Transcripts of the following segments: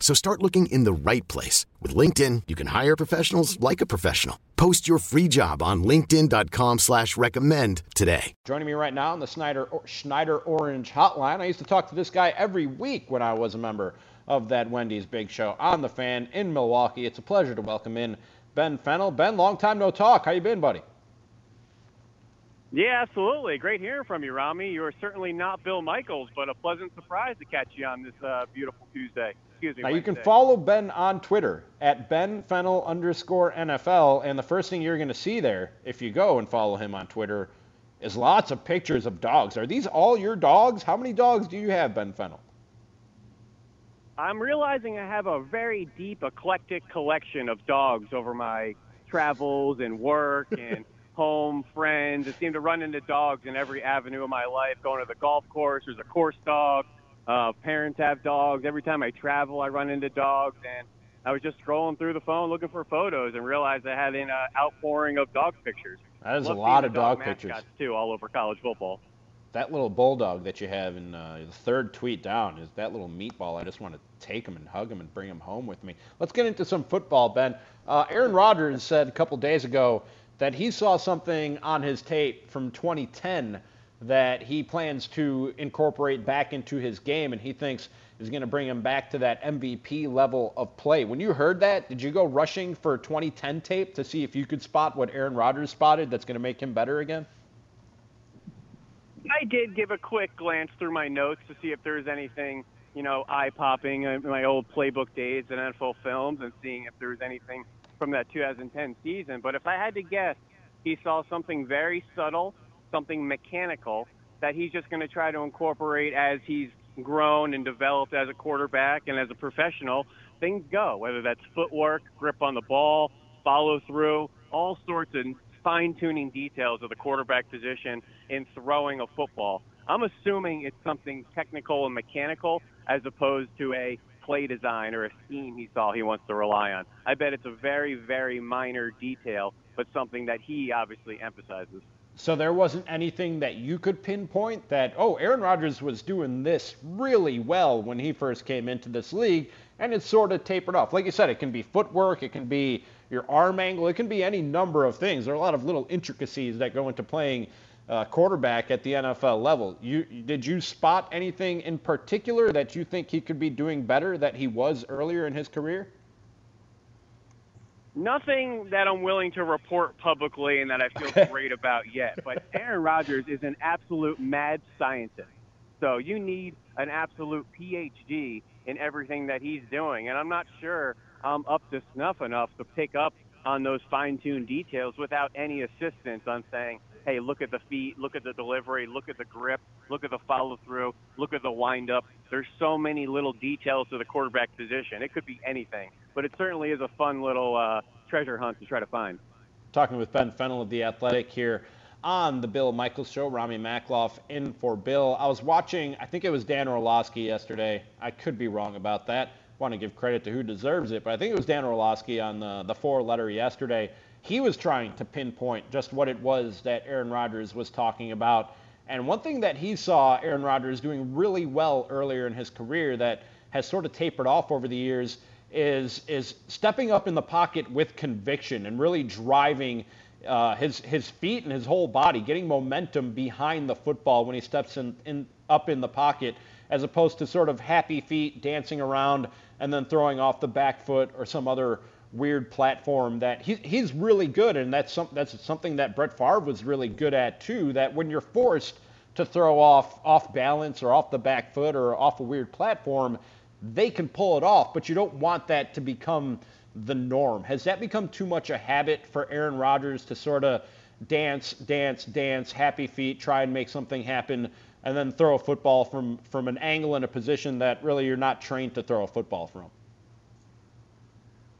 So start looking in the right place. With LinkedIn, you can hire professionals like a professional. Post your free job on linkedin.com slash recommend today. Joining me right now on the Snyder, Schneider Orange Hotline. I used to talk to this guy every week when I was a member of that Wendy's Big Show on the fan in Milwaukee. It's a pleasure to welcome in Ben Fennell. Ben, long time no talk. How you been, buddy? Yeah, absolutely. Great hearing from you, Rami. You are certainly not Bill Michaels, but a pleasant surprise to catch you on this uh, beautiful Tuesday. Excuse me. Now Wednesday. you can follow Ben on Twitter at Ben Fennell underscore NFL, and the first thing you're going to see there, if you go and follow him on Twitter, is lots of pictures of dogs. Are these all your dogs? How many dogs do you have, Ben Fennell? I'm realizing I have a very deep, eclectic collection of dogs over my travels and work and home, friends. I seem to run into dogs in every avenue of my life. Going to the golf course, there's a course dog. Uh, parents have dogs. Every time I travel, I run into dogs. And I was just scrolling through the phone looking for photos and realized I had an uh, outpouring of dog pictures. That is Love a lot of the dog pictures. too, all over college football. That little bulldog that you have in uh, the third tweet down is that little meatball. I just want to take him and hug him and bring him home with me. Let's get into some football, Ben. Uh, Aaron Rodgers said a couple days ago that he saw something on his tape from 2010 that he plans to incorporate back into his game, and he thinks is going to bring him back to that MVP level of play. When you heard that, did you go rushing for 2010 tape to see if you could spot what Aaron Rodgers spotted that's going to make him better again? I did give a quick glance through my notes to see if there was anything, you know, eye popping in my old playbook days and NFL films and seeing if there was anything from that 2010 season. But if I had to guess, he saw something very subtle, something mechanical that he's just going to try to incorporate as he's grown and developed as a quarterback and as a professional. Things go, whether that's footwork, grip on the ball, follow through, all sorts of fine tuning details of the quarterback position in throwing a football. I'm assuming it's something technical and mechanical as opposed to a play design or a scheme he saw he wants to rely on. I bet it's a very, very minor detail, but something that he obviously emphasizes. So there wasn't anything that you could pinpoint that, oh, Aaron Rodgers was doing this really well when he first came into this league, and it's sort of tapered off. Like you said, it can be footwork, it can be your arm angle, it can be any number of things. There are a lot of little intricacies that go into playing uh, quarterback at the NFL level. You did you spot anything in particular that you think he could be doing better that he was earlier in his career? Nothing that I'm willing to report publicly and that I feel great about yet. But Aaron Rodgers is an absolute mad scientist. So you need an absolute PhD in everything that he's doing. And I'm not sure I'm up to snuff enough to pick up on those fine tuned details without any assistance on saying, hey, look at the feet, look at the delivery, look at the grip, look at the follow through, look at the wind up. There's so many little details to the quarterback position. It could be anything, but it certainly is a fun little uh, treasure hunt to try to find. Talking with Ben Fennell of The Athletic here on the Bill Michaels Show. Rami Makloff in for Bill. I was watching, I think it was Dan Orlovsky yesterday. I could be wrong about that. Want to give credit to who deserves it, but I think it was Dan Orlovsky on the, the four letter yesterday. He was trying to pinpoint just what it was that Aaron Rodgers was talking about And one thing that he saw Aaron Rodgers doing really well earlier in his career that has sort of tapered off over the years is is stepping up in the pocket with conviction and really driving uh, his his feet and his whole body, getting momentum behind the football when he steps in, in up in the pocket, as opposed to sort of happy feet dancing around and then throwing off the back foot or some other weird platform that he, he's really good, and that's some, that's something that Brett Favre was really good at too. That when you're forced to throw off off balance or off the back foot or off a weird platform, they can pull it off, but you don't want that to become the norm. Has that become too much a habit for Aaron Rodgers to sort of dance, dance, dance, happy feet, try and make something happen, and then throw a football from from an angle and a position that really you're not trained to throw a football from?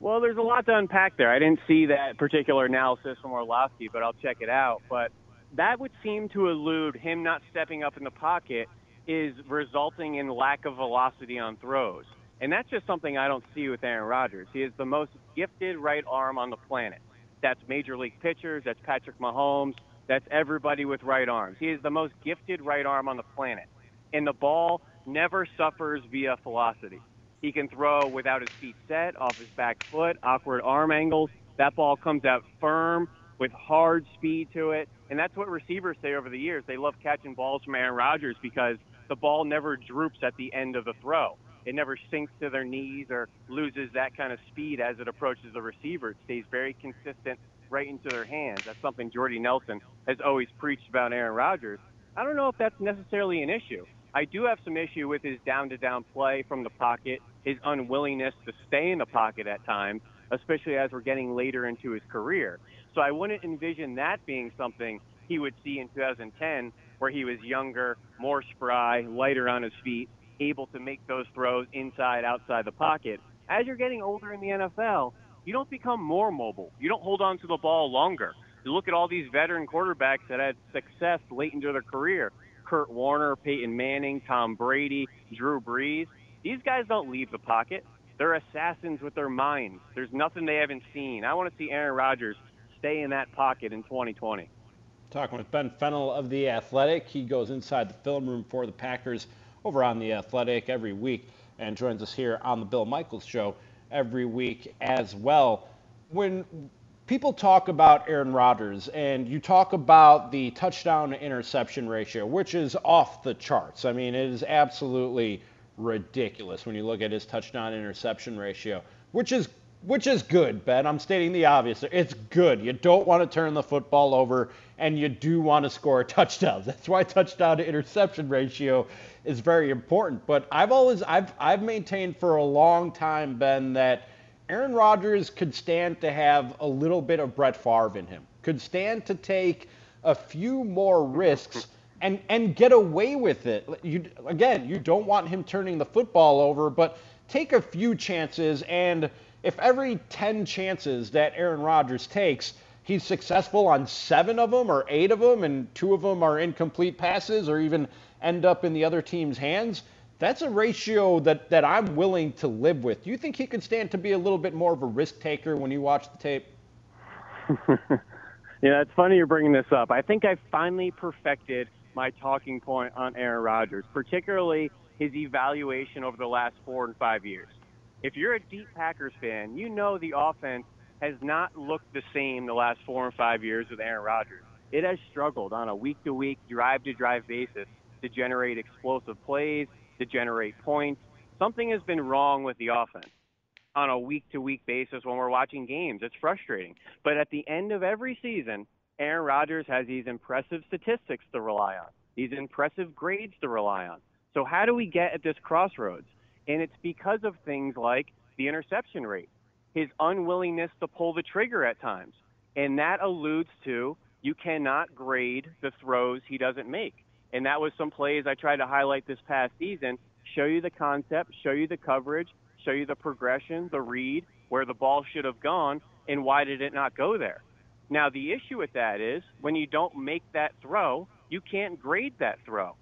Well, there's a lot to unpack there. I didn't see that particular analysis from Orlovsky, but I'll check it out. But that would seem to elude him not stepping up in the pocket is resulting in lack of velocity on throws. And that's just something I don't see with Aaron Rodgers. He is the most gifted right arm on the planet. That's major league pitchers, that's Patrick Mahomes, that's everybody with right arms. He is the most gifted right arm on the planet. And the ball never suffers via velocity. He can throw without his feet set, off his back foot, awkward arm angles. That ball comes out firm with hard speed to it. And that's what receivers say over the years. They love catching balls from Aaron Rodgers because the ball never droops at the end of the throw. It never sinks to their knees or loses that kind of speed as it approaches the receiver. It stays very consistent right into their hands. That's something Jordy Nelson has always preached about Aaron Rodgers. I don't know if that's necessarily an issue. I do have some issue with his down to down play from the pocket, his unwillingness to stay in the pocket at times, especially as we're getting later into his career. So I wouldn't envision that being something he would see in 2010, where he was younger, more spry, lighter on his feet, able to make those throws inside, outside the pocket. As you're getting older in the NFL, you don't become more mobile. You don't hold on to the ball longer. You look at all these veteran quarterbacks that had success late into their career. Kurt Warner, Peyton Manning, Tom Brady, Drew Brees. These guys don't leave the pocket. They're assassins with their minds. There's nothing they haven't seen. I want to see Aaron Rodgers stay in that pocket in 2020. Talking with Ben Fennell of The Athletic. He goes inside the film room for the Packers over on The Athletic every week and joins us here on the Bill Michaels Show every week as well. When people talk about Aaron Rodgers and you talk about the touchdown to interception ratio, which is off the charts. I mean, it is absolutely ridiculous when you look at his touchdown interception ratio, which is which is good, Ben. I'm stating the obvious. It's good. You don't want to turn the football over and you do want to score a touchdown. That's why touchdown to interception ratio is very important. But I've always I've I've maintained for a long time, Ben, that Aaron Rodgers could stand to have a little bit of Brett Favre in him. Could stand to take a few more risks and and get away with it. You again, you don't want him turning the football over, but take a few chances and if every 10 chances that Aaron Rodgers takes, he's successful on 7 of them or 8 of them and 2 of them are incomplete passes or even end up in the other team's hands, that's a ratio that, that I'm willing to live with. Do you think he could stand to be a little bit more of a risk taker when you watch the tape? yeah, it's funny you're bringing this up. I think I finally perfected my talking point on Aaron Rodgers, particularly his evaluation over the last four and five years. If you're a deep Packers fan, you know the offense has not looked the same the last four and five years with Aaron Rodgers. It has struggled on a week to week, drive to drive basis to generate explosive plays, to generate points. Something has been wrong with the offense on a week to week basis when we're watching games. It's frustrating. But at the end of every season, Aaron Rodgers has these impressive statistics to rely on, these impressive grades to rely on. So, how do we get at this crossroads? And it's because of things like the interception rate, his unwillingness to pull the trigger at times. And that alludes to you cannot grade the throws he doesn't make. And that was some plays I tried to highlight this past season, show you the concept, show you the coverage, show you the progression, the read, where the ball should have gone, and why did it not go there. Now, the issue with that is when you don't make that throw, you can't grade that throw.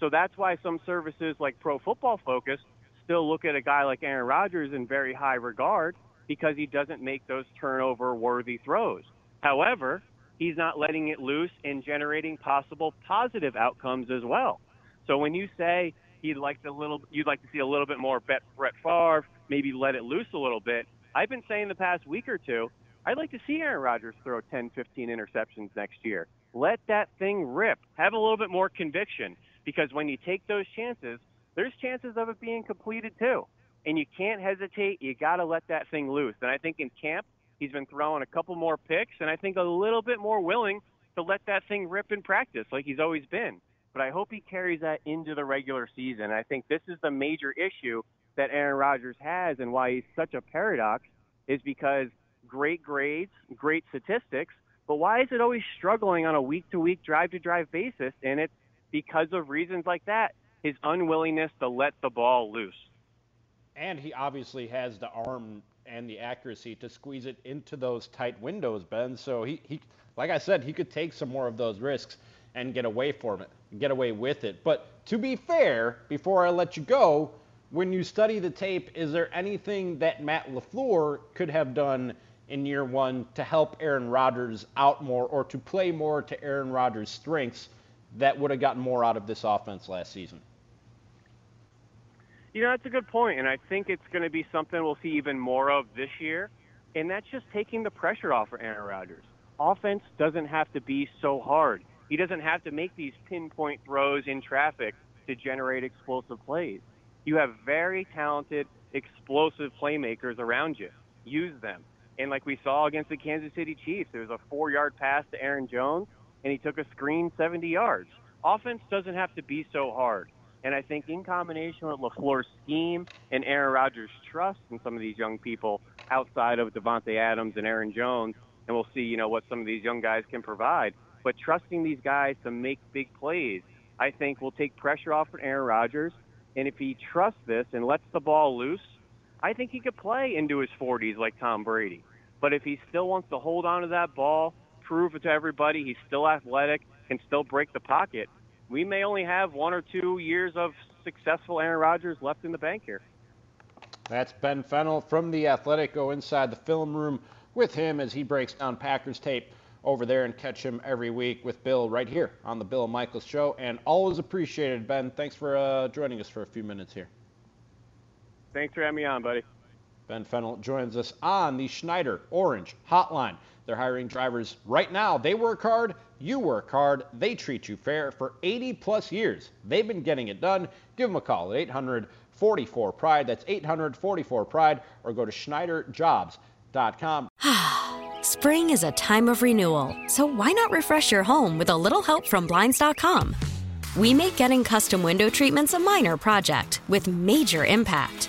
So that's why some services like Pro Football Focus still look at a guy like Aaron Rodgers in very high regard because he doesn't make those turnover worthy throws. However, he's not letting it loose and generating possible positive outcomes as well. So when you say you'd like to little, you'd like to see a little bit more Brett Favre, maybe let it loose a little bit. I've been saying the past week or two, I'd like to see Aaron Rodgers throw 10, 15 interceptions next year. Let that thing rip. Have a little bit more conviction because when you take those chances, there's chances of it being completed too. And you can't hesitate. You got to let that thing loose. And I think in camp, he's been throwing a couple more picks, and I think a little bit more willing to let that thing rip in practice like he's always been. But I hope he carries that into the regular season. I think this is the major issue that Aaron Rodgers has and why he's such a paradox is because great grades, great statistics, but why is it always struggling on a week to week, drive to drive basis? And it's because of reasons like that his unwillingness to let the ball loose. And he obviously has the arm and the accuracy to squeeze it into those tight windows, Ben. So he, he like I said, he could take some more of those risks and get away from it, get away with it. But to be fair, before I let you go, when you study the tape, is there anything that Matt LaFleur could have done in year one to help Aaron Rodgers out more or to play more to Aaron Rodgers' strengths that would have gotten more out of this offense last season? You know, that's a good point, and I think it's going to be something we'll see even more of this year, and that's just taking the pressure off of Aaron Rodgers. Offense doesn't have to be so hard. He doesn't have to make these pinpoint throws in traffic to generate explosive plays. You have very talented, explosive playmakers around you. Use them. And like we saw against the Kansas City Chiefs, there was a four yard pass to Aaron Jones, and he took a screen 70 yards. Offense doesn't have to be so hard. And I think in combination with LaFleur's scheme and Aaron Rodgers' trust in some of these young people outside of Davante Adams and Aaron Jones, and we'll see, you know, what some of these young guys can provide. But trusting these guys to make big plays, I think will take pressure off of Aaron Rodgers. And if he trusts this and lets the ball loose, I think he could play into his 40s like Tom Brady. But if he still wants to hold on to that ball, prove it to everybody he's still athletic, can still break the pocket, we may only have one or two years of successful Aaron Rodgers left in the bank here. That's Ben Fennell from The Athletic. Go inside the film room with him as he breaks down Packers tape over there and catch him every week with Bill right here on the Bill Michaels Show. And always appreciated, Ben. Thanks for uh, joining us for a few minutes here. Thanks for having me on, buddy. Ben Fennell joins us on the Schneider Orange Hotline. They're hiring drivers right now. They work hard, you work hard, they treat you fair. For 80 plus years, they've been getting it done. Give them a call at 800 44 Pride. That's 844 Pride, or go to SchneiderJobs.com. Spring is a time of renewal, so why not refresh your home with a little help from Blinds.com? We make getting custom window treatments a minor project with major impact.